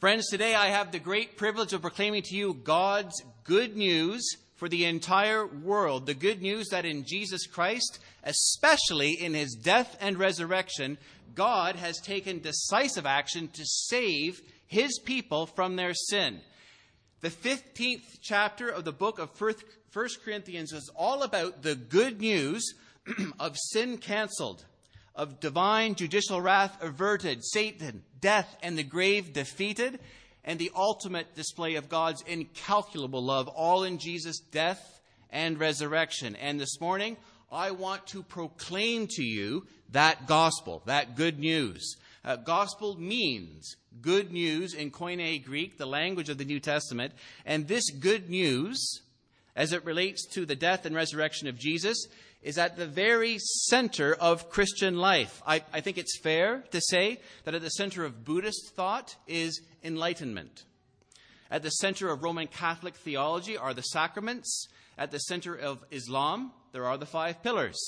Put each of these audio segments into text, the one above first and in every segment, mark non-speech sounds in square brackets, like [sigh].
Friends, today I have the great privilege of proclaiming to you God's good news for the entire world. The good news that in Jesus Christ, especially in his death and resurrection, God has taken decisive action to save his people from their sin. The 15th chapter of the book of 1 Corinthians is all about the good news [clears throat] of sin canceled of divine judicial wrath averted, Satan, death, and the grave defeated, and the ultimate display of God's incalculable love, all in Jesus' death and resurrection. And this morning, I want to proclaim to you that gospel, that good news. Uh, gospel means good news in Koine Greek, the language of the New Testament. And this good news, as it relates to the death and resurrection of Jesus, is at the very center of Christian life. I, I, think it's fair to say that at the center of Buddhist thought is enlightenment. At the center of Roman Catholic theology are the sacraments. At the center of Islam, there are the five pillars.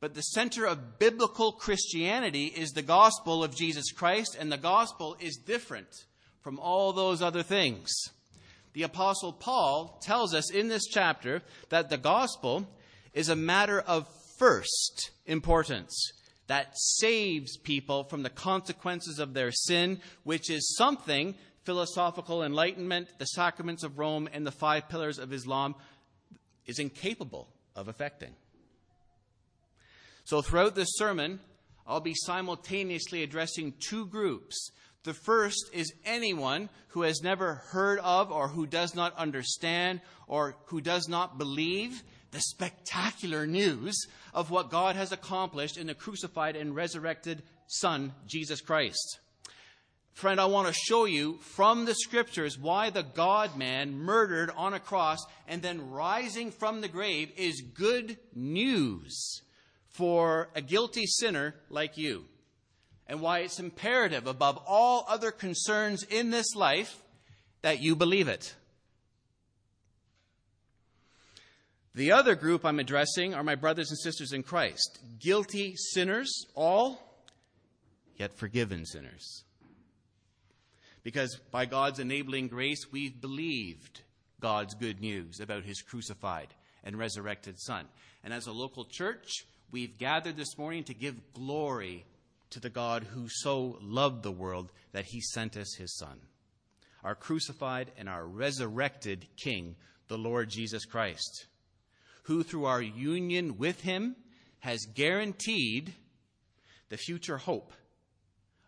But the center of biblical Christianity is the gospel of Jesus Christ, and the gospel is different from all those other things. The Apostle Paul tells us in this chapter that the gospel is a matter of first importance that saves people from the consequences of their sin, which is something philosophical enlightenment, the sacraments of Rome, and the five pillars of Islam is incapable of effecting. So, throughout this sermon, I'll be simultaneously addressing two groups. The first is anyone who has never heard of or who does not understand or who does not believe the spectacular news of what God has accomplished in the crucified and resurrected Son, Jesus Christ. Friend, I want to show you from the scriptures why the God man murdered on a cross and then rising from the grave is good news for a guilty sinner like you. And why it's imperative above all other concerns in this life that you believe it. The other group I'm addressing are my brothers and sisters in Christ, guilty sinners, all, yet forgiven sinners. Because by God's enabling grace, we've believed God's good news about his crucified and resurrected Son. And as a local church, we've gathered this morning to give glory to the God who so loved the world that he sent us his Son, our crucified and our resurrected King, the Lord Jesus Christ who through our union with him has guaranteed the future hope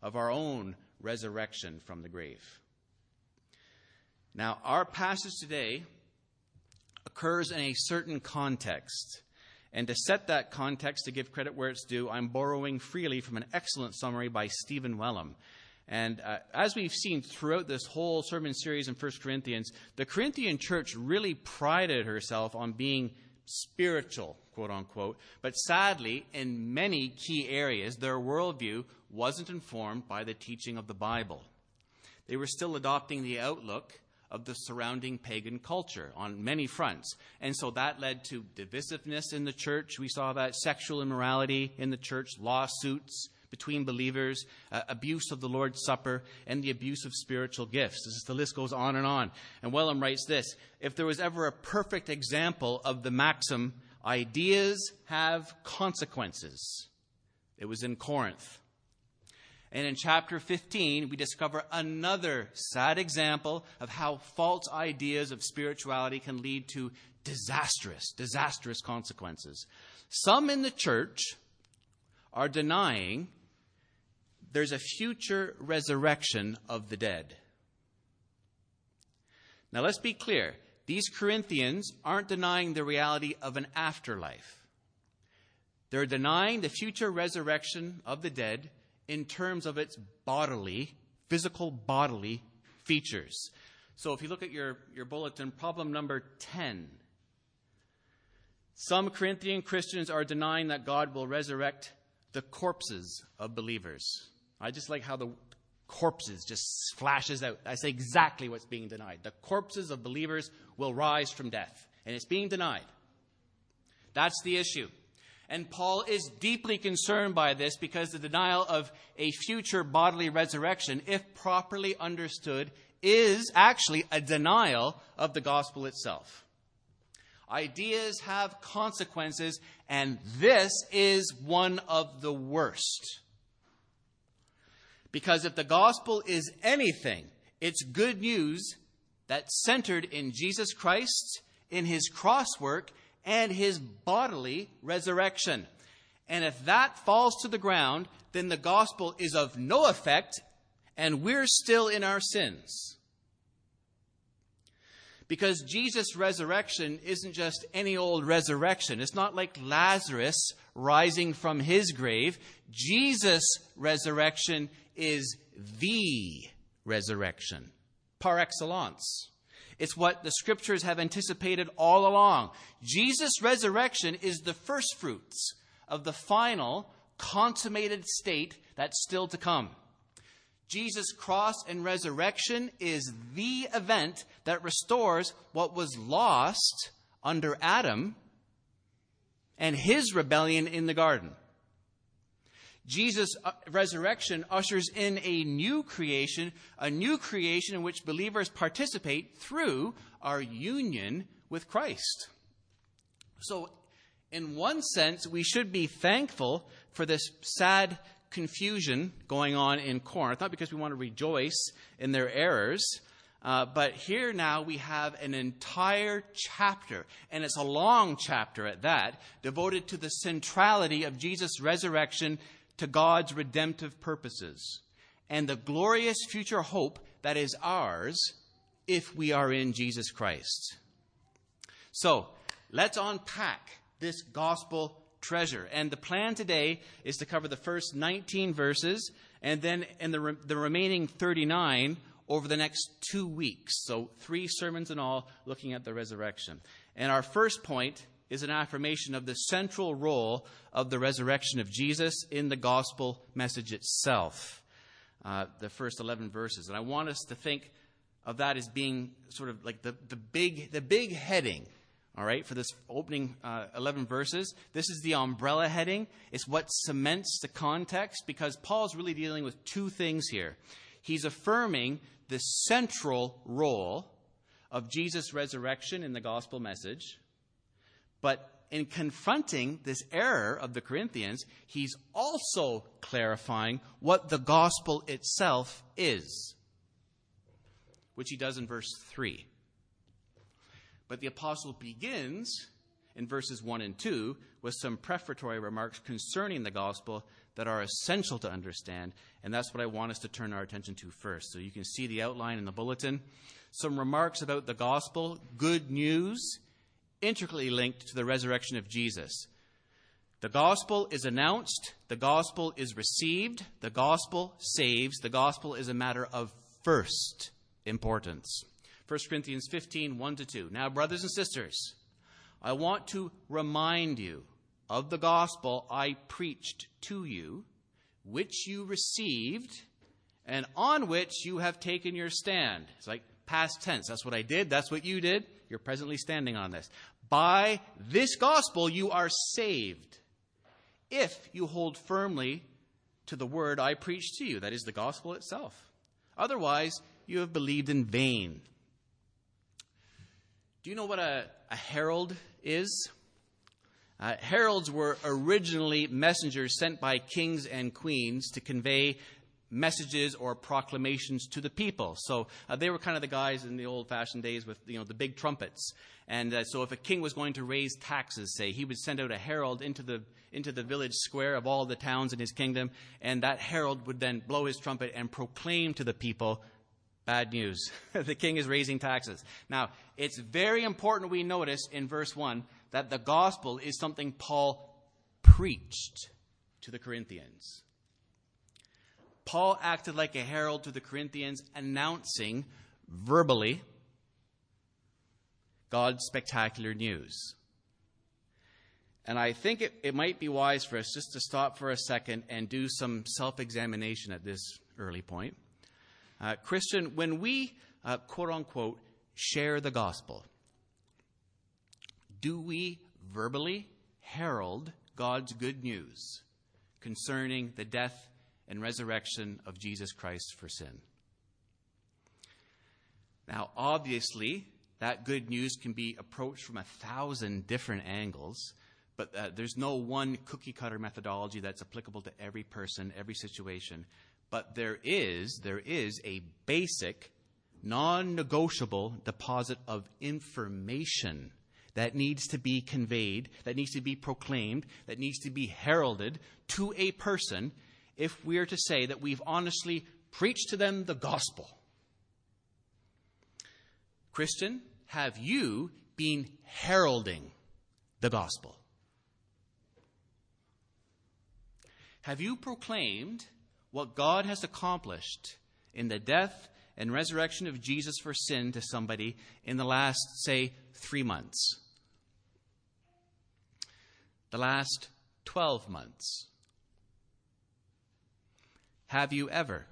of our own resurrection from the grave. Now, our passage today occurs in a certain context. And to set that context, to give credit where it's due, I'm borrowing freely from an excellent summary by Stephen Wellum. And uh, as we've seen throughout this whole sermon series in 1 Corinthians, the Corinthian church really prided herself on being spiritual, quote unquote. But sadly, in many key areas, their worldview wasn't informed by the teaching of the Bible. They were still adopting the outlook of the surrounding pagan culture on many fronts. And so that led to divisiveness in the church. We saw that sexual immorality in the church, lawsuits, between believers, uh, abuse of the Lord's Supper, and the abuse of spiritual gifts. This is, the list goes on and on. And Wellum writes this If there was ever a perfect example of the maxim, ideas have consequences, it was in Corinth. And in chapter 15, we discover another sad example of how false ideas of spirituality can lead to disastrous, disastrous consequences. Some in the church are denying there's a future resurrection of the dead. Now let's be clear. These Corinthians aren't denying the reality of an afterlife. They're denying the future resurrection of the dead in terms of its bodily, physical bodily features. So if you look at your, your bulletin, problem number 10. Some Corinthian Christians are denying that God will resurrect the corpses of believers. I just like how the corpses just flashes out. I say exactly what's being denied. The corpses of believers will rise from death, and it's being denied. That's the issue. And Paul is deeply concerned by this because the denial of a future bodily resurrection, if properly understood, is actually a denial of the gospel itself. Ideas have consequences, and this is one of the worst. Because if the gospel is anything, it's good news that's centered in Jesus Christ, in his cross work, and his bodily resurrection. And if that falls to the ground, then the gospel is of no effect, and we're still in our sins. Because Jesus' resurrection isn't just any old resurrection. It's not like Lazarus rising from his grave. Jesus' resurrection is the resurrection, par excellence. It's what the scriptures have anticipated all along. Jesus' resurrection is the first fruits of the final, consummated state that's still to come. Jesus' cross and resurrection is the event that restores what was lost under Adam and his rebellion in the garden. Jesus' uh, resurrection ushers in a new creation, a new creation in which believers participate through our union with Christ. So, in one sense, we should be thankful for this sad confusion going on in Corinth, not because we want to rejoice in their errors, uh, but here now we have an entire chapter, and it's a long chapter at that, devoted to the centrality of Jesus' resurrection to God's redemptive purposes and the glorious future hope that is ours if we are in Jesus Christ. So, let's unpack this gospel treasure. And the plan today is to cover the first 19 verses and then in the, re- the remaining 39 over the next two weeks. So, three sermons in all looking at the resurrection. And our first point is an affirmation of the central role of the resurrection of Jesus in the gospel message itself. Uh, the first 11 verses. And I want us to think of that as being sort of like the, the, big, the big heading all right, for this opening uh, 11 verses. This is the umbrella heading. It's what cements the context because Paul's really dealing with two things here. He's affirming the central role of Jesus' resurrection in the gospel message, but in confronting this error of the Corinthians, he's also clarifying what the gospel itself is, which he does in verse 3. But the apostle begins in verses 1 and 2 with some prefatory remarks concerning the gospel that are essential to understand, and that's what I want us to turn our attention to first. So you can see the outline in the bulletin. Some remarks about the gospel, good news, intricately linked to the resurrection of Jesus. The gospel is announced, the gospel is received, the gospel saves, the gospel is a matter of first importance. 1 Corinthians 15, 1 to 2. Now, brothers and sisters, I want to remind you of the gospel I preached to you, which you received, and on which you have taken your stand. It's like past tense. That's what I did. That's what you did. You're presently standing on this. By this gospel, you are saved if you hold firmly to the word I preached to you, that is the gospel itself. Otherwise, you have believed in vain. Do you know what a, a herald is? Uh, heralds were originally messengers sent by kings and queens to convey messages or proclamations to the people. So uh, they were kind of the guys in the old-fashioned days with you know the big trumpets. And uh, so if a king was going to raise taxes, say, he would send out a herald into the into the village square of all the towns in his kingdom, and that herald would then blow his trumpet and proclaim to the people Bad news. [laughs] the king is raising taxes. Now, it's very important we notice in verse 1 that the gospel is something Paul preached to the Corinthians. Paul acted like a herald to the Corinthians, announcing verbally God's spectacular news. And I think it, it might be wise for us just to stop for a second and do some self examination at this early point. Uh, Christian, when we, uh, quote unquote, share the gospel, do we verbally herald God's good news concerning the death and resurrection of Jesus Christ for sin. Now, obviously, that good news can be approached from a thousand different angles, but uh, there's no one cookie cutter methodology that's applicable to every person, every situation. But there is, there is a basic, non negotiable deposit of information that needs to be conveyed, that needs to be proclaimed, that needs to be heralded to a person if we are to say that we've honestly preached to them the gospel. Christian, have you been heralding the gospel? Have you proclaimed what God has accomplished in the death and resurrection of Jesus for sin to somebody in the last, say, three months? the last 12 months? Have you ever?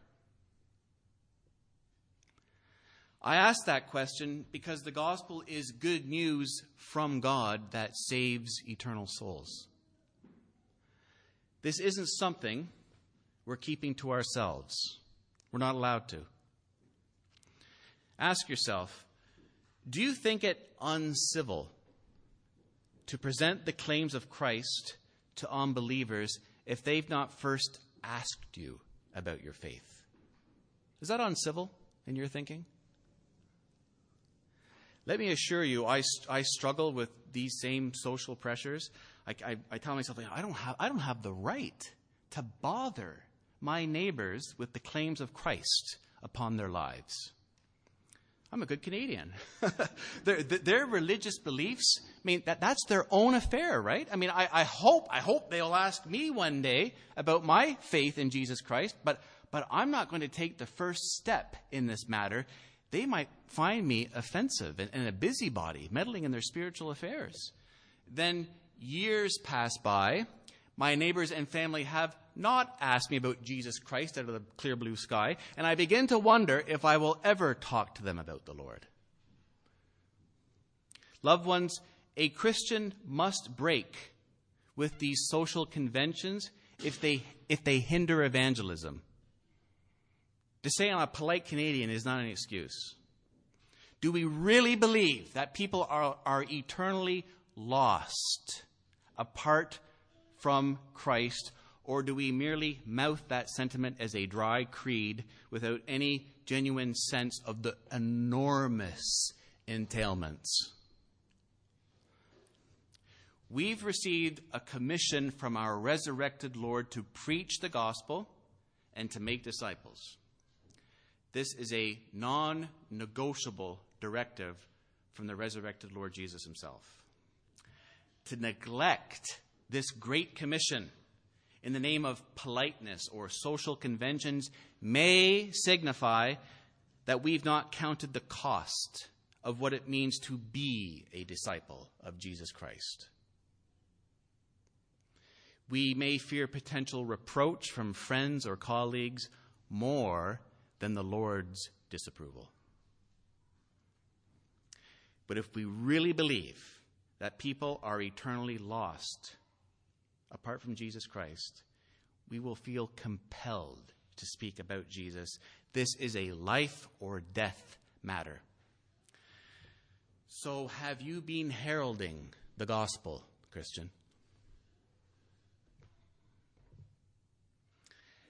I ask that question because the gospel is good news from God that saves eternal souls. This isn't something we're keeping to ourselves. We're not allowed to. Ask yourself do you think it uncivil to present the claims of Christ to unbelievers if they've not first asked you about your faith. Is that uncivil in your thinking? Let me assure you, I, I struggle with these same social pressures. I, I, I tell myself, I don't, have, I don't have the right to bother my neighbors with the claims of Christ upon their lives. I'm a good Canadian. [laughs] their, their, religious beliefs, I mean, that, that's their own affair, right? I mean, I, I, hope, I hope they'll ask me one day about my faith in Jesus Christ, but, but I'm not going to take the first step in this matter. They might find me offensive and, and a busybody, meddling in their spiritual affairs. Then years pass by. My neighbors and family have not asked me about Jesus Christ out of the clear blue sky, and I begin to wonder if I will ever talk to them about the Lord. Loved ones, a Christian must break with these social conventions if they, if they hinder evangelism. To say I'm a polite Canadian is not an excuse. Do we really believe that people are, are eternally lost apart from Christ or do we merely mouth that sentiment as a dry creed without any genuine sense of the enormous entailments? We've received a commission from our resurrected Lord to preach the gospel and to make disciples. This is a non negotiable directive from the resurrected Lord Jesus himself. To neglect this great commission in the name of politeness or social conventions may signify that we've not counted the cost of what it means to be a disciple of Jesus Christ. We may fear potential reproach from friends or colleagues more than the Lord's disapproval. But if we really believe that people are eternally lost, apart from Jesus Christ, we will feel compelled to speak about Jesus. This is a life or death matter. So, have you been heralding the gospel, Christian?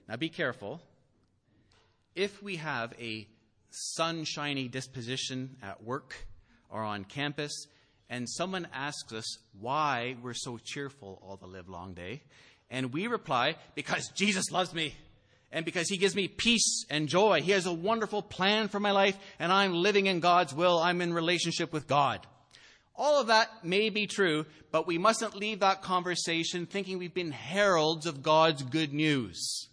Now, be careful. If we have a sunshiny disposition at work or on campus, and someone asks us why we're so cheerful all the live long day, and we reply, because Jesus loves me and because he gives me peace and joy. He has a wonderful plan for my life and I'm living in God's will. I'm in relationship with God. All of that may be true, but we mustn't leave that conversation thinking we've been heralds of God's good news.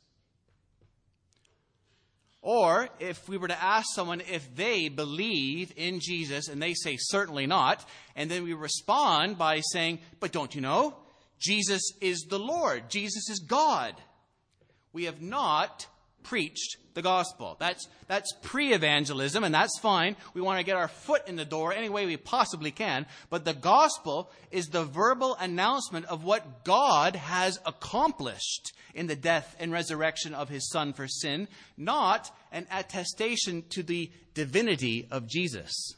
Or if we were to ask someone if they believe in Jesus and they say certainly not, and then we respond by saying, but don't you know? Jesus is the Lord. Jesus is God. We have not preached the gospel. That's, that's pre evangelism, and that's fine. We want to get our foot in the door any way we possibly can. But the gospel is the verbal announcement of what God has accomplished in the death and resurrection of his Son for sin, not an attestation to the divinity of Jesus.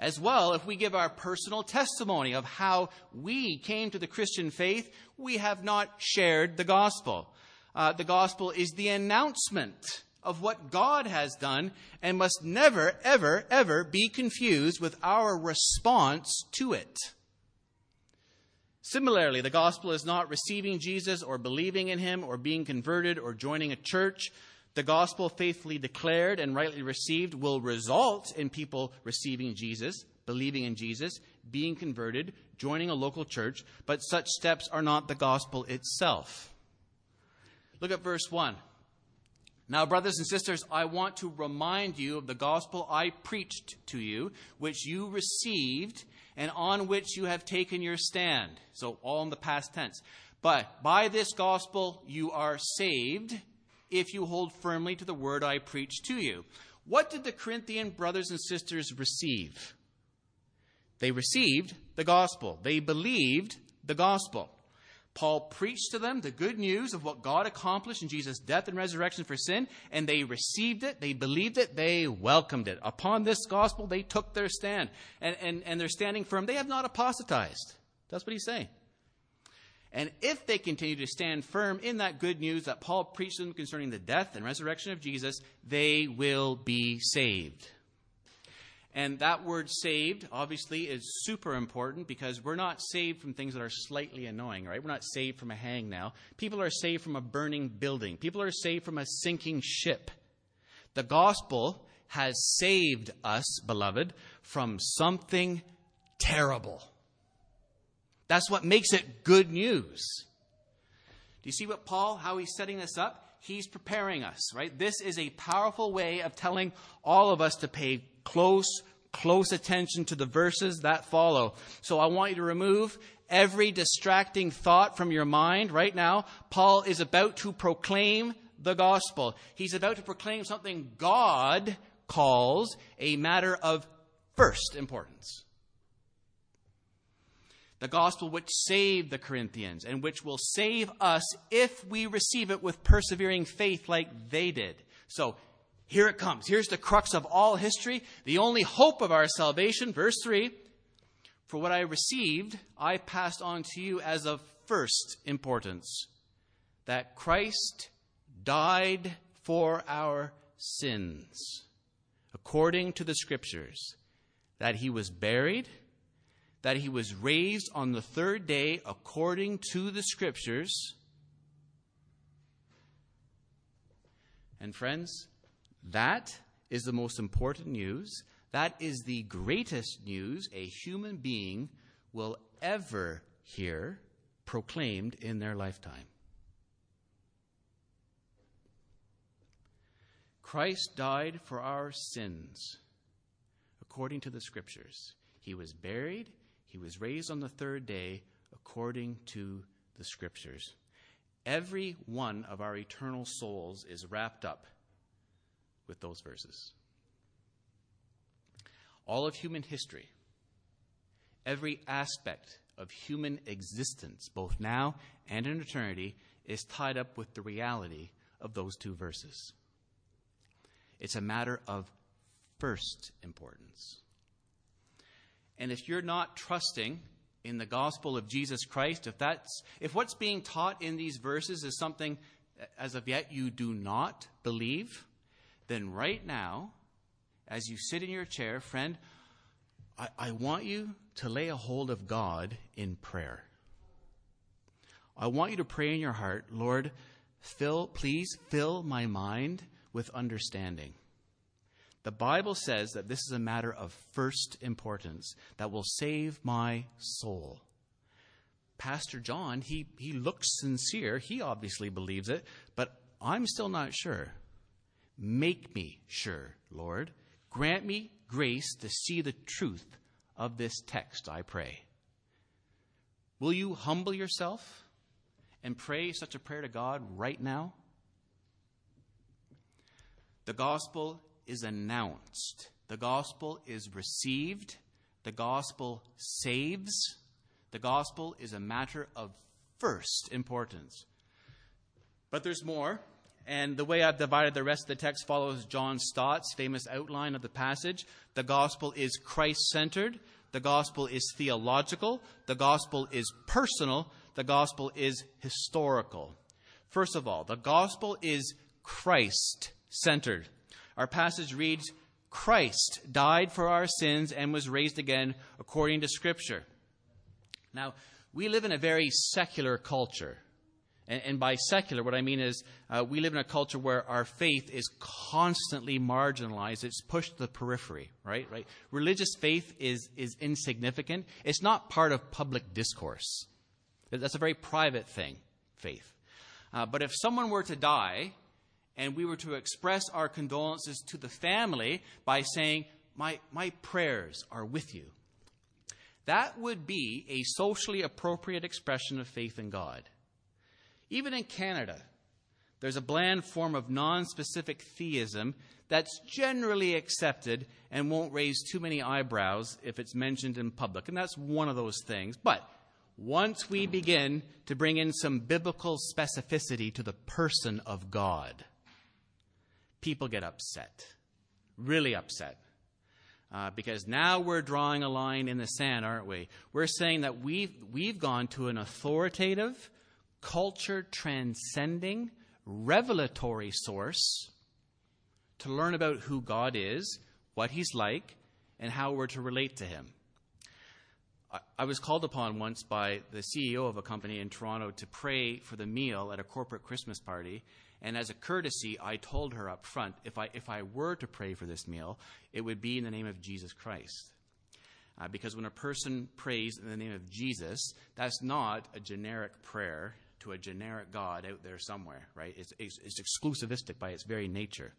As well, if we give our personal testimony of how we came to the Christian faith, we have not shared the gospel uh, the gospel is the announcement of what God has done and must never, ever, ever be confused with our response to it. Similarly, the gospel is not receiving Jesus or believing in him or being converted or joining a church. The gospel faithfully declared and rightly received will result in people receiving Jesus, believing in Jesus, being converted, joining a local church, but such steps are not the gospel itself. Look at verse 1. Now, brothers and sisters, I want to remind you of the gospel I preached to you, which you received and on which you have taken your stand. So, all in the past tense. But by this gospel you are saved if you hold firmly to the word I preached to you. What did the Corinthian brothers and sisters receive? They received the gospel, they believed the gospel. Paul preached to them the good news of what God accomplished in Jesus' death and resurrection for sin, and they received it, they believed it, they welcomed it. Upon this gospel, they took their stand, and, and, and they're standing firm. They have not apostatized. That's what he's saying. And if they continue to stand firm in that good news that Paul preached to them concerning the death and resurrection of Jesus, they will be saved. And that word saved, obviously, is super important because we're not saved from things that are slightly annoying, right? We're not saved from a hang now. People are saved from a burning building, people are saved from a sinking ship. The gospel has saved us, beloved, from something terrible. That's what makes it good news. Do you see what Paul, how he's setting this up? He's preparing us, right? This is a powerful way of telling all of us to pay close, close attention to the verses that follow. So I want you to remove every distracting thought from your mind right now. Paul is about to proclaim the gospel. He's about to proclaim something God calls a matter of first importance. The gospel which saved the Corinthians and which will save us if we receive it with persevering faith like they did. So here it comes. Here's the crux of all history, the only hope of our salvation. Verse 3 For what I received, I passed on to you as of first importance that Christ died for our sins, according to the Scriptures, that he was buried, that he was raised on the third day, according to the Scriptures. And friends, that is the most important news. That is the greatest news a human being will ever hear proclaimed in their lifetime. Christ died for our sins according to the Scriptures. He was buried, he was raised on the third day according to the Scriptures. Every one of our eternal souls is wrapped up with those verses. All of human history, every aspect of human existence, both now and in eternity, is tied up with the reality of those two verses. It's a matter of first importance. And if you're not trusting in the gospel of Jesus Christ, if that's if what's being taught in these verses is something as of yet you do not believe, then right now, as you sit in your chair, friend, I, I want you to lay a hold of God in prayer. I want you to pray in your heart, Lord, fill, please fill my mind with understanding. The Bible says that this is a matter of first importance that will save my soul. Pastor John, he, he looks sincere. He obviously believes it, but I'm still not sure. Make me sure, Lord. Grant me grace to see the truth of this text, I pray. Will you humble yourself and pray such a prayer to God right now? The gospel is announced, the gospel is received, the gospel saves, the gospel is a matter of first importance. But there's more. And the way I've divided the rest of the text follows John Stott's famous outline of the passage. The gospel is Christ centered. The gospel is theological. The gospel is personal. The gospel is historical. First of all, the gospel is Christ centered. Our passage reads Christ died for our sins and was raised again according to Scripture. Now, we live in a very secular culture. And, and by secular, what I mean is uh, we live in a culture where our faith is constantly marginalized. It's pushed to the periphery, right? Right. Religious faith is is insignificant. It's not part of public discourse. That's a very private thing, faith. Uh, but if someone were to die, and we were to express our condolences to the family by saying, "My my prayers are with you," that would be a socially appropriate expression of faith in God. Even in Canada, there's a bland form of non specific theism that's generally accepted and won't raise too many eyebrows if it's mentioned in public. And that's one of those things. But once we begin to bring in some biblical specificity to the person of God, people get upset, really upset. Uh, because now we're drawing a line in the sand, aren't we? We're saying that we've, we've gone to an authoritative, culture transcending, revelatory source to learn about who God is, what He's like, and how we're to relate to Him. I was called upon once by the CEO of a company in Toronto to pray for the meal at a corporate Christmas party. And as a courtesy, I told her up front if I, if I were to pray for this meal, it would be in the name of Jesus Christ. Uh, because when a person prays in the name of Jesus, that's not a generic prayer to a generic God out there somewhere, right? It's, it's, it's exclusivistic by its very nature.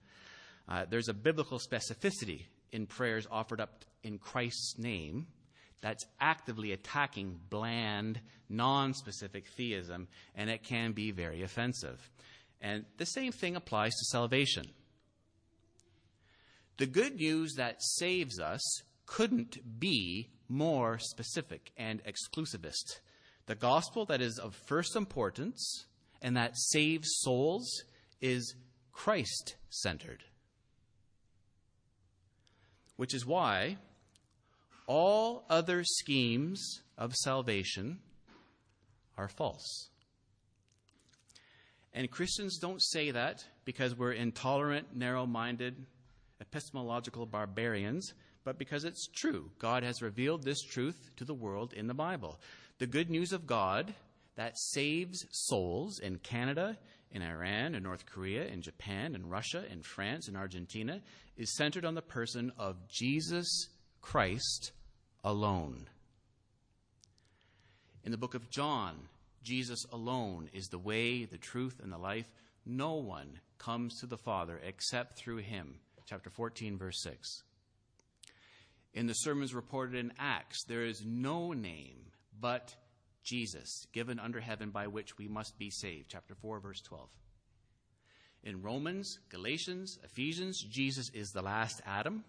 Uh, there's a biblical specificity in prayers offered up in Christ's name that's actively attacking bland, non specific theism, and it can be very offensive. And the same thing applies to salvation. The good news that saves us couldn't be more specific and exclusivist. The gospel that is of first importance and that saves souls is Christ centered. Which is why all other schemes of salvation are false. And Christians don't say that because we're intolerant, narrow minded, epistemological barbarians, but because it's true. God has revealed this truth to the world in the Bible. The good news of God that saves souls in Canada, in Iran, in North Korea, in Japan, in Russia, in France, in Argentina is centered on the person of Jesus Christ alone. In the book of John, Jesus alone is the way, the truth, and the life. No one comes to the Father except through him. Chapter 14, verse 6. In the sermons reported in Acts, there is no name but Jesus, given under heaven by which we must be saved. Chapter 4, verse 12. In Romans, Galatians, Ephesians, Jesus is the last Adam,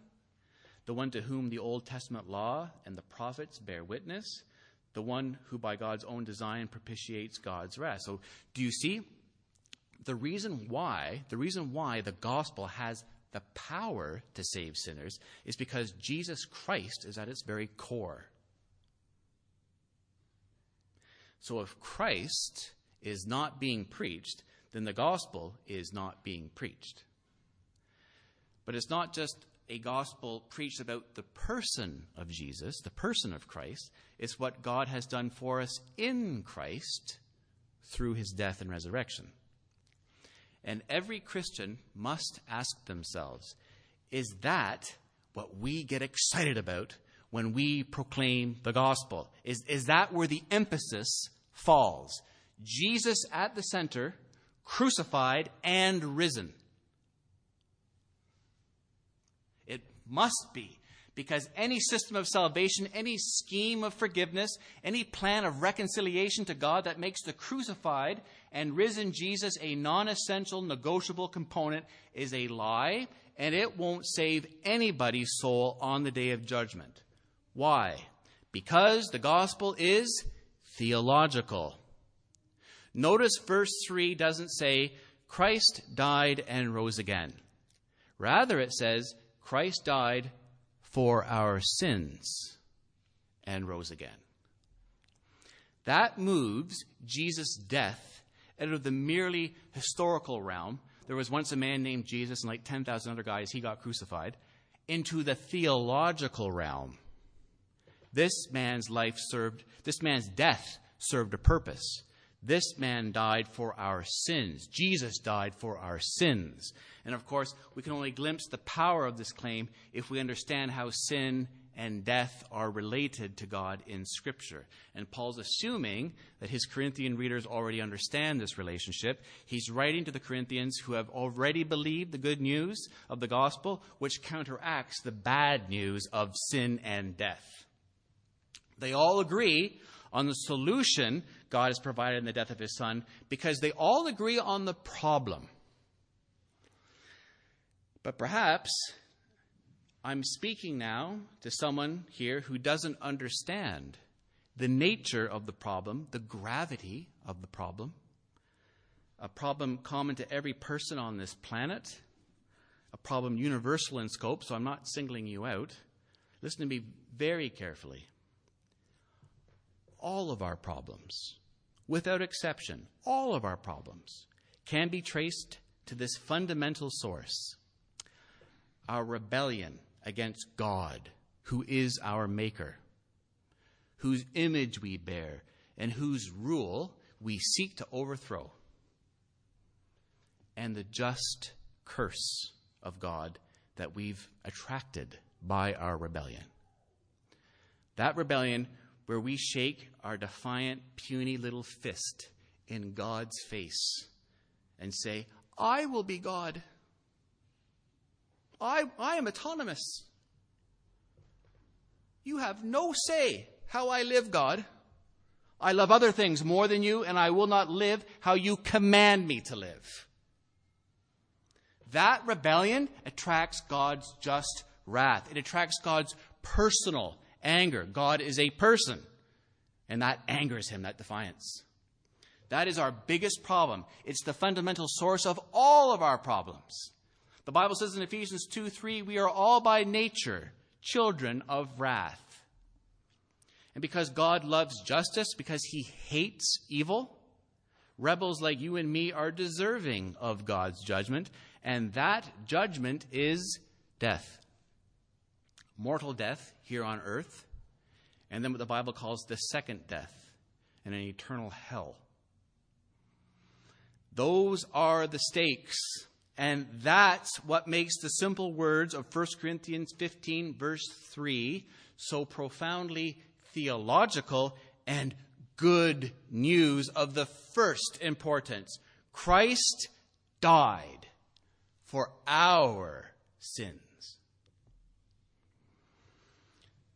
the one to whom the Old Testament law and the prophets bear witness, the one who by God's own design propitiates God's wrath. So, do you see? The reason why, the reason why the gospel has the power to save sinners is because Jesus Christ is at its very core. So if Christ is not being preached, then the gospel is not being preached. But it's not just a gospel preached about the person of Jesus, the person of Christ. It's what God has done for us in Christ through his death and resurrection. And every Christian must ask themselves is that what we get excited about when we proclaim the gospel? Is, is that where the emphasis falls? Jesus at the center, crucified and risen. It must be, Because any system of salvation, any scheme of forgiveness, any plan of reconciliation to God that makes the crucified and risen Jesus a non essential, negotiable component is a lie, and it won't save anybody's soul on the day of judgment. Why? Because the gospel is theological. Notice verse 3 doesn't say, Christ died and rose again. Rather, it says, Christ died for our sins and rose again. That moves Jesus' death out of the merely historical realm. There was once a man named Jesus, and like 10,000 other guys, he got crucified, into the theological realm. This man's life served, this man's death served a purpose. This man died for our sins. Jesus died for our sins. And of course, we can only glimpse the power of this claim if we understand how sin and death are related to God in Scripture. And Paul's assuming that his Corinthian readers already understand this relationship. He's writing to the Corinthians who have already believed the good news of the gospel, which counteracts the bad news of sin and death. They all agree on the solution God has provided in the death of his son because they all agree on the problem. But perhaps I'm speaking now to someone here who doesn't understand the nature of the problem, the gravity of the problem, a problem common to every person on this planet, a problem universal in scope, so I'm not singling you out. Listen to me very carefully all of our problems, without exception, all of our problems, can be traced to this fundamental source our rebellion against God, who is our Maker, whose image we bear, and whose rule we seek to overthrow, and the just curse of God that we've attracted by our rebellion. That rebellion where we shake our defiant, puny little fist in God's face and say, I will be God. I, I am autonomous. You have no say how I live, God. I love other things more than you, and I will not live how you command me to live. That rebellion attracts God's just wrath. It attracts God's personal anger. God is a person, and that angers him, that defiance. That is our biggest problem. It's the fundamental source of all of our problems. The Bible says in Ephesians 2 3, we are all by nature children of wrath. And because God loves justice, because he hates evil, rebels like you and me are deserving of God's judgment, and that judgment is death mortal death here on earth, and then what the Bible calls the second death and an eternal hell. Those are the stakes. And that's what makes the simple words of 1 Corinthians 15, verse 3, so profoundly theological and good news of the first importance. Christ died for our sins.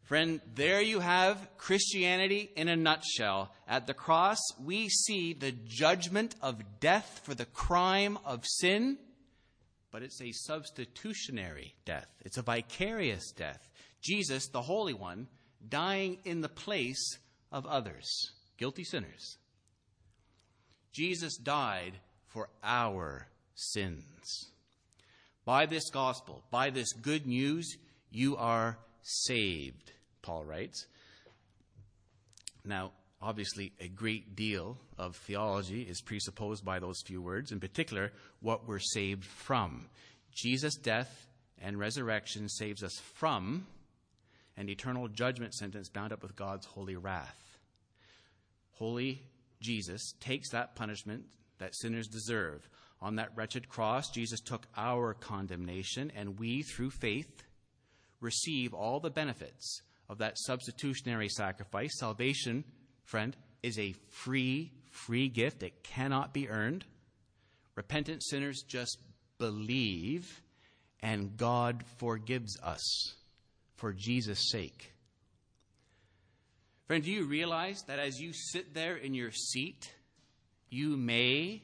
Friend, there you have Christianity in a nutshell. At the cross, we see the judgment of death for the crime of sin, but it's a substitutionary death. It's a vicarious death. Jesus, the Holy One, dying in the place of others, guilty sinners. Jesus died for our sins. By this gospel, by this good news, you are saved, Paul writes. Now, obviously, a great deal of theology is presupposed by those few words, in particular, what we're saved from. Jesus' death and resurrection saves us from an eternal judgment sentence bound up with God's holy wrath. Holy Jesus takes that punishment that sinners deserve. On that wretched cross, Jesus took our condemnation, and we, through faith, receive all the benefits of that substitutionary sacrifice. Salvation, friend, is a free, free gift. It cannot be earned. Repentant sinners just believe, and God forgives us for Jesus' sake. Friend, do you realize that as you sit there in your seat, you may,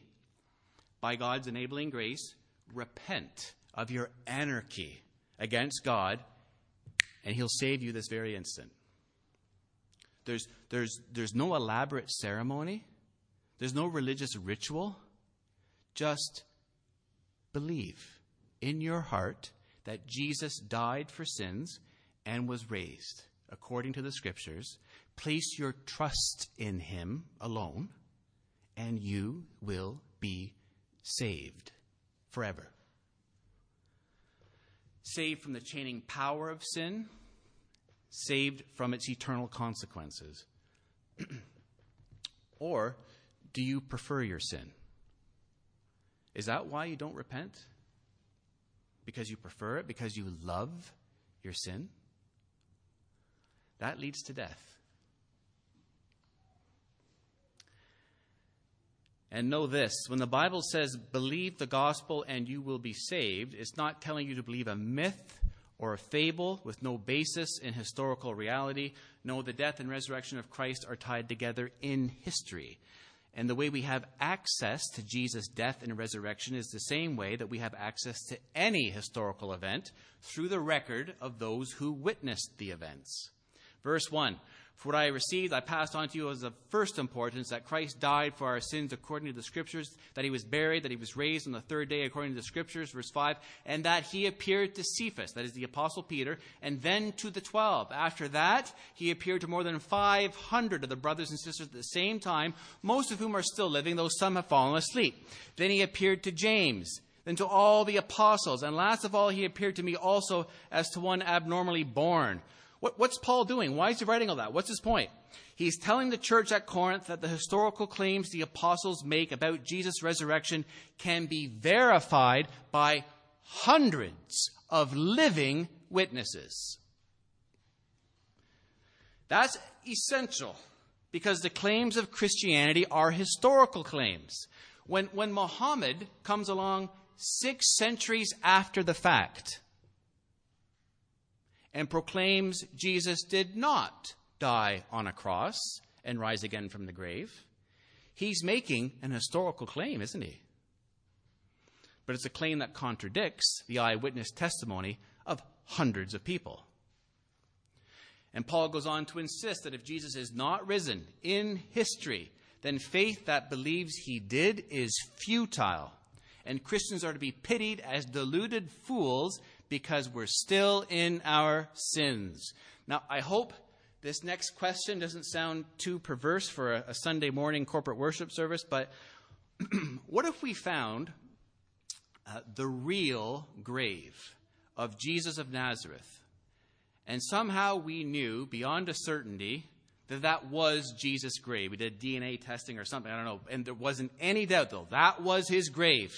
by God's enabling grace, repent of your anarchy against God, and He'll save you this very instant. There's, there's, there's no elaborate ceremony, there's no religious ritual. Just believe in your heart that Jesus died for sins and was raised according to the scriptures. Place your trust in him alone, and you will be saved forever. Saved from the chaining power of sin, saved from its eternal consequences. [clears throat] or do you prefer your sin? Is that why you don't repent? Because you prefer it? Because you love your sin? That leads to death. And know this when the Bible says, believe the gospel and you will be saved, it's not telling you to believe a myth or a fable with no basis in historical reality. No, the death and resurrection of Christ are tied together in history. And the way we have access to Jesus' death and resurrection is the same way that we have access to any historical event through the record of those who witnessed the events. Verse 1 for what I received, I passed on to you as of first importance that Christ died for our sins according to the Scriptures, that he was buried, that he was raised on the third day according to the Scriptures, verse 5, and that he appeared to Cephas, that is the Apostle Peter, and then to the twelve. After that, he appeared to more than 500 of the brothers and sisters at the same time, most of whom are still living, though some have fallen asleep. Then he appeared to James then to all the apostles. And last of all, he appeared to me also as to one abnormally born. What, what's Paul doing? Why is he writing all that? What's his point? He's telling the church at Corinth that the historical claims the apostles make about Jesus' resurrection can be verified by hundreds of living witnesses. That's essential because the claims of Christianity are historical claims. When, when Muhammad comes along six centuries after the fact, and proclaims Jesus did not die on a cross and rise again from the grave. He's making an historical claim, isn't he? But it's a claim that contradicts the eyewitness testimony of hundreds of people. And Paul goes on to insist that if Jesus is not risen in history, then faith that believes he did is futile. And Christians are to be pitied as deluded fools because we're still in our sins. Now, I hope this next question doesn't sound too perverse for a, a Sunday morning corporate worship service, but [clears throat] what if we found uh, the real grave of Jesus of Nazareth, and somehow we knew beyond a certainty that that was Jesus' grave? We did DNA testing or something, I don't know, and there wasn't any doubt, though, that was his grave.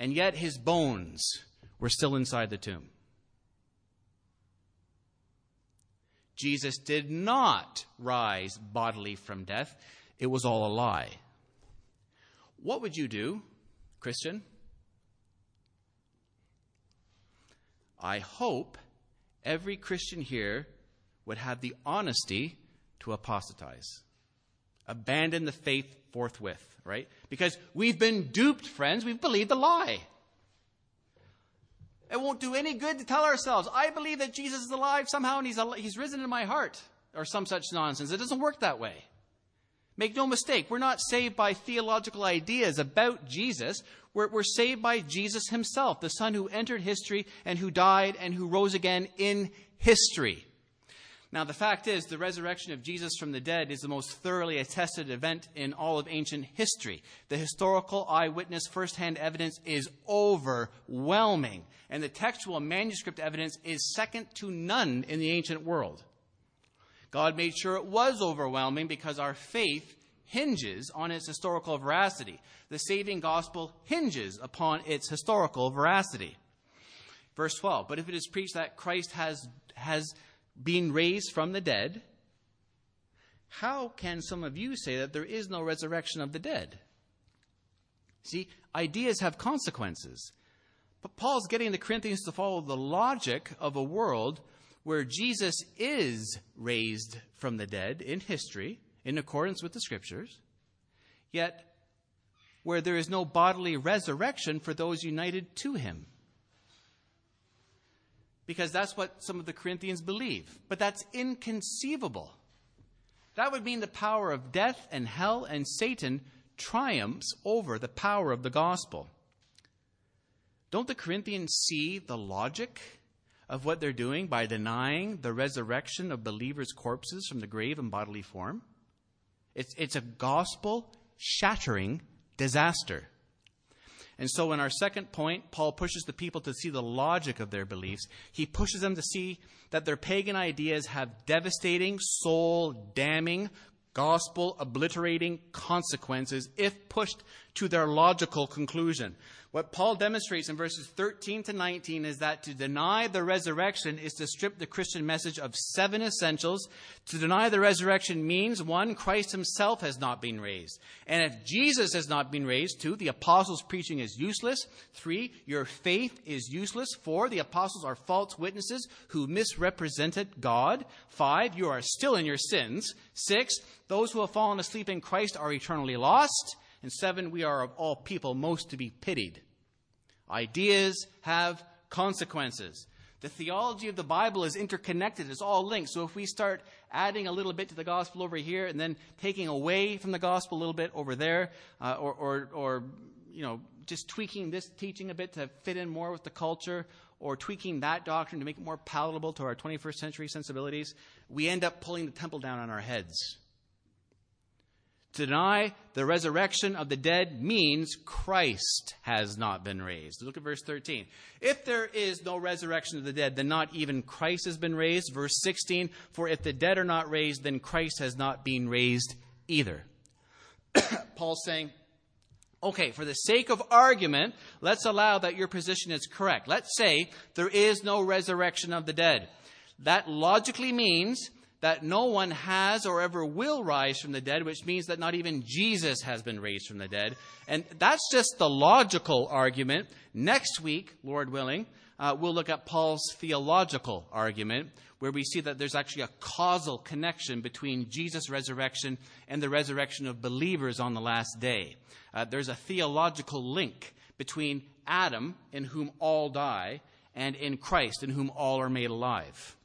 And yet his bones were still inside the tomb. Jesus did not rise bodily from death. It was all a lie. What would you do, Christian? I hope every Christian here would have the honesty to apostatize. Abandon the faith forthwith, right? Because we've been duped, friends. We've believed the lie. It won't do any good to tell ourselves, I believe that Jesus is alive somehow and he's, al- he's risen in my heart, or some such nonsense. It doesn't work that way. Make no mistake, we're not saved by theological ideas about Jesus. We're, we're saved by Jesus himself, the Son who entered history and who died and who rose again in history. Now, the fact is, the resurrection of Jesus from the dead is the most thoroughly attested event in all of ancient history. The historical eyewitness firsthand evidence is overwhelming, and the textual manuscript evidence is second to none in the ancient world. God made sure it was overwhelming because our faith hinges on its historical veracity. The saving gospel hinges upon its historical veracity. Verse 12, but if it is preached that Christ has, has being raised from the dead, how can some of you say that there is no resurrection of the dead? See, ideas have consequences. But Paul's getting the Corinthians to follow the logic of a world where Jesus is raised from the dead in history, in accordance with the scriptures, yet where there is no bodily resurrection for those united to him. Because that's what some of the Corinthians believe. But that's inconceivable. That would mean the power of death and hell and Satan triumphs over the power of the gospel. Don't the Corinthians see the logic of what they're doing by denying the resurrection of believers' corpses from the grave in bodily form? It's, it's a gospel shattering disaster. And so, in our second point, Paul pushes the people to see the logic of their beliefs. He pushes them to see that their pagan ideas have devastating, soul damning, gospel obliterating consequences if pushed to their logical conclusion. What Paul demonstrates in verses 13 to 19 is that to deny the resurrection is to strip the Christian message of seven essentials. To deny the resurrection means, one, Christ himself has not been raised. And if Jesus has not been raised, two, the apostles' preaching is useless. Three, your faith is useless. Four, the apostles are false witnesses who misrepresented God. Five, you are still in your sins. Six, those who have fallen asleep in Christ are eternally lost. And seven, we are of all people most to be pitied. Ideas have consequences. The theology of the Bible is interconnected, it's all linked. So if we start adding a little bit to the gospel over here and then taking away from the gospel a little bit over there, uh, or, or, or, you know, just tweaking this teaching a bit to fit in more with the culture, or tweaking that doctrine to make it more palatable to our 21st century sensibilities, we end up pulling the temple down on our heads. To deny the resurrection of the dead means Christ has not been raised. Look at verse 13. If there is no resurrection of the dead, then not even Christ has been raised. Verse 16. For if the dead are not raised, then Christ has not been raised either. [coughs] Paul's saying, okay, for the sake of argument, let's allow that your position is correct. Let's say there is no resurrection of the dead. That logically means that no one has or ever will rise from the dead, which means that not even Jesus has been raised from the dead. And that's just the logical argument. Next week, Lord willing, uh, we'll look at Paul's theological argument, where we see that there's actually a causal connection between Jesus' resurrection and the resurrection of believers on the last day. Uh, there's a theological link between Adam, in whom all die, and in Christ, in whom all are made alive.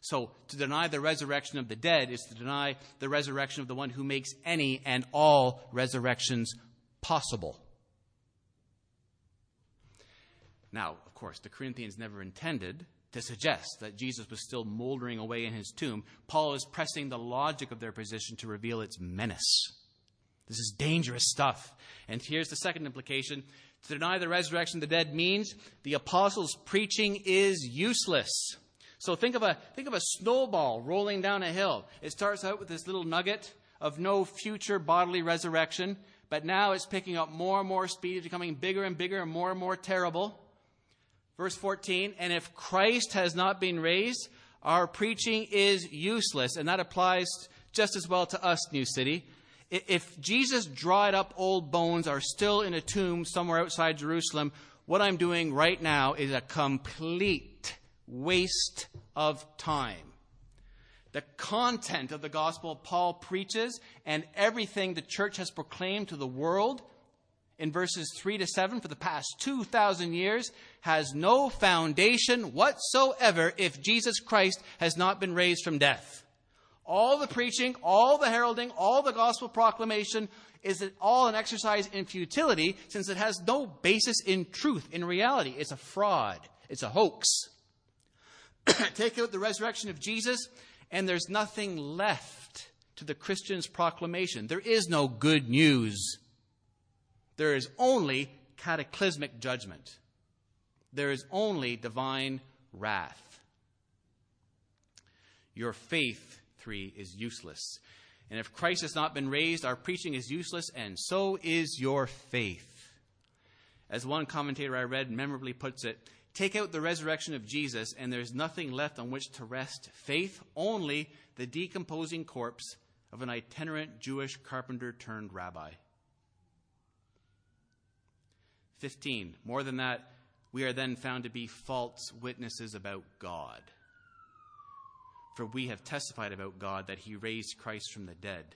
So, to deny the resurrection of the dead is to deny the resurrection of the one who makes any and all resurrections possible. Now, course, the Corinthians never intended to suggest that Jesus was still moldering away in his tomb. Paul is pressing the logic of their position to reveal its menace. This is dangerous stuff. And here's the second implication. To deny the resurrection of the dead means the apostles' preaching is useless. So think of a think of a snowball rolling down a hill. It starts out with this little nugget of no future bodily resurrection, but now it's picking up more and more speed, becoming bigger and bigger and more and more terrible. Verse 14, and if Christ has not been raised, our preaching is useless. And that applies just as well to us, New City. If Jesus' dried up old bones are still in a tomb somewhere outside Jerusalem, what I'm doing right now is a complete waste of time. The content of the gospel Paul preaches and everything the church has proclaimed to the world in verses 3 to 7 for the past 2,000 years has no foundation whatsoever if Jesus Christ has not been raised from death. All the preaching, all the heralding, all the gospel proclamation is all an exercise in futility since it has no basis in truth, in reality. It's a fraud. It's a hoax. [clears throat] Take out the resurrection of Jesus, and there's nothing left to the Christian's proclamation. There is no good news. There is only cataclysmic judgment. There is only divine wrath. Your faith, three, is useless. And if Christ has not been raised, our preaching is useless, and so is your faith. As one commentator I read memorably puts it, Take out the resurrection of Jesus, and there's nothing left on which to rest faith, only the decomposing corpse of an itinerant Jewish carpenter turned rabbi. 15. More than that, we are then found to be false witnesses about God. For we have testified about God that he raised Christ from the dead,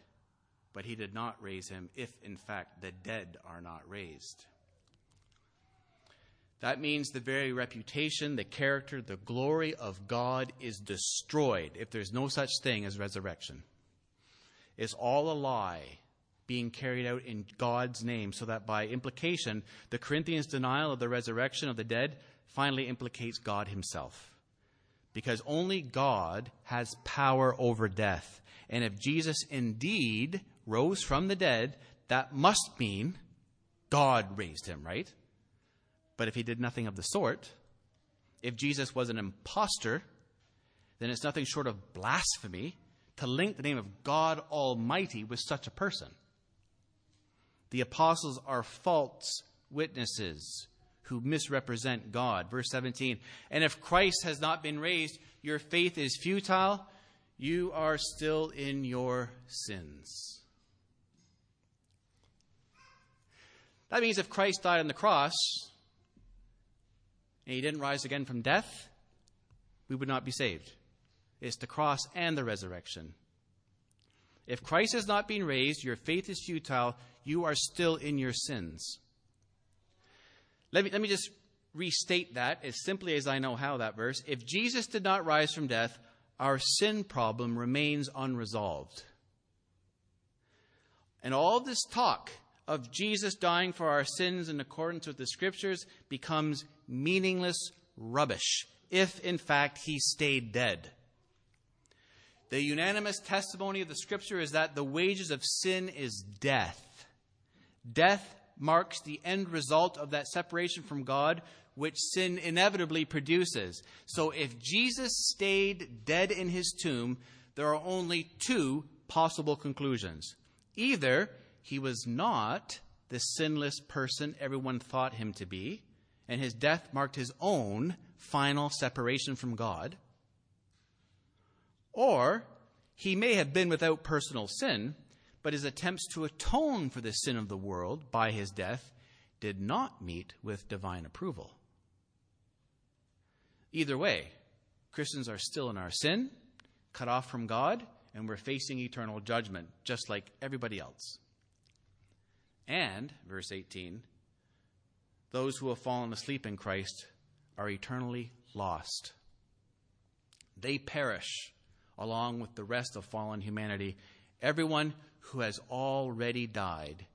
but he did not raise him if, in fact, the dead are not raised. That means the very reputation, the character, the glory of God is destroyed if there's no such thing as resurrection. It's all a lie being carried out in God's name, so that by implication, the Corinthians' denial of the resurrection of the dead finally implicates God himself because only God has power over death. And if Jesus indeed rose from the dead, that must mean God raised him, right? But if he did nothing of the sort, if Jesus was an impostor, then it's nothing short of blasphemy to link the name of God Almighty with such a person. The apostles are false witnesses who misrepresent God. Verse 17 And if Christ has not been raised, your faith is futile, you are still in your sins. That means if Christ died on the cross and he didn't rise again from death, we would not be saved. It's the cross and the resurrection. If Christ has not been raised, your faith is futile, you are still in your sins. Let me, let me just restate that as simply as I know how that verse. If Jesus did not rise from death, our sin problem remains unresolved. And all this talk of Jesus dying for our sins in accordance with the scriptures becomes meaningless rubbish if, in fact, he stayed dead. The unanimous testimony of the scripture is that the wages of sin is death. Death marks the end result of that separation from God, which sin inevitably produces. So if Jesus stayed dead in his tomb, there are only two possible conclusions. Either he was not the sinless person everyone thought him to be, and his death marked his own final separation from God, or he may have been without personal sin, but his attempts to atone for the sin of the world by his death did not meet with divine approval. Either way, Christians are still in our sin, cut off from God, and we're facing eternal judgment, just like everybody else. And, verse 18, those who have fallen asleep in Christ are eternally lost. They perish along with the rest of fallen humanity. Everyone who has already died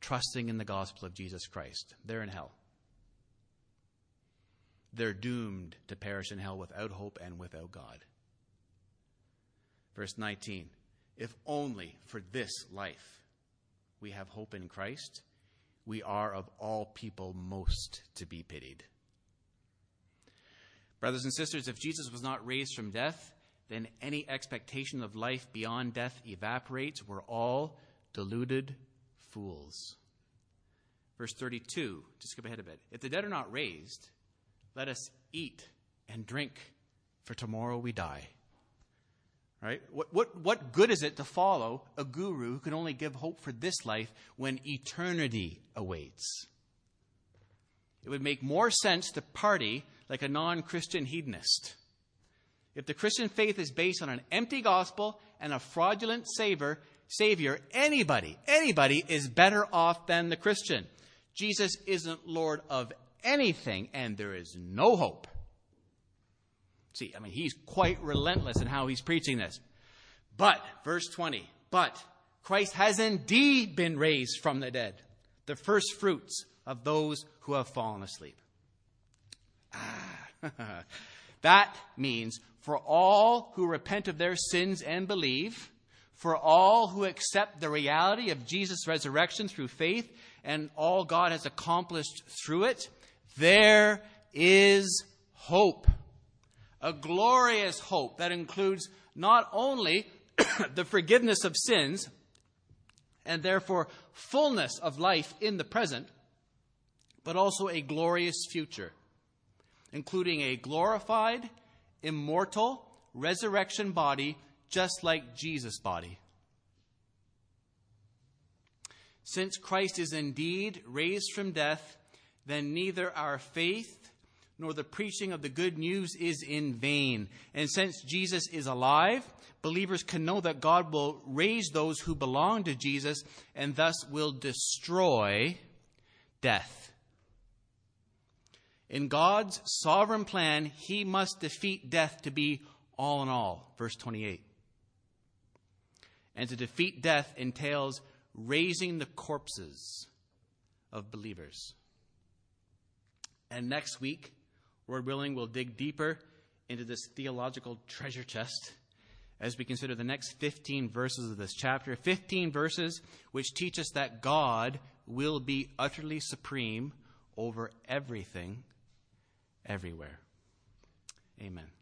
trusting in the gospel of Jesus Christ. They're in hell. They're doomed to perish in hell without hope and without God. Verse 19 If only for this life we have hope in Christ, we are of all people most to be pitied. Brothers and sisters, if Jesus was not raised from death, then any expectation of life beyond death evaporates. We're all deluded fools. Verse 32, just skip ahead a bit. If the dead are not raised, let us eat and drink, for tomorrow we die. Right? What, what, what good is it to follow a guru who can only give hope for this life when eternity awaits? It would make more sense to party like a non Christian hedonist if the Christian faith is based on an empty gospel and a fraudulent savior, savior, anybody, anybody is better off than the Christian. Jesus isn't Lord of anything, and there is no hope. See, I mean, he's quite relentless in how he's preaching this. But, verse 20, but Christ has indeed been raised from the dead, the first fruits of those who have fallen asleep. Ah, [laughs] that means for all who repent of their sins and believe, for all who accept the reality of Jesus' resurrection through faith and all God has accomplished through it, there is hope. A glorious hope that includes not only [coughs] the forgiveness of sins and therefore fullness of life in the present, but also a glorious future, including a glorified immortal, resurrection body, just like Jesus' body. Since Christ is indeed raised from death, then neither our faith nor the preaching of the good news is in vain. And since Jesus is alive, believers can know that God will raise those who belong to Jesus and thus will destroy death. In God's sovereign plan, he must defeat death to be all in all. Verse 28. And to defeat death entails raising the corpses of believers. And next week, Lord willing, we'll dig deeper into this theological treasure chest as we consider the next 15 verses of this chapter. 15 verses which teach us that God will be utterly supreme over everything, everywhere. Amen.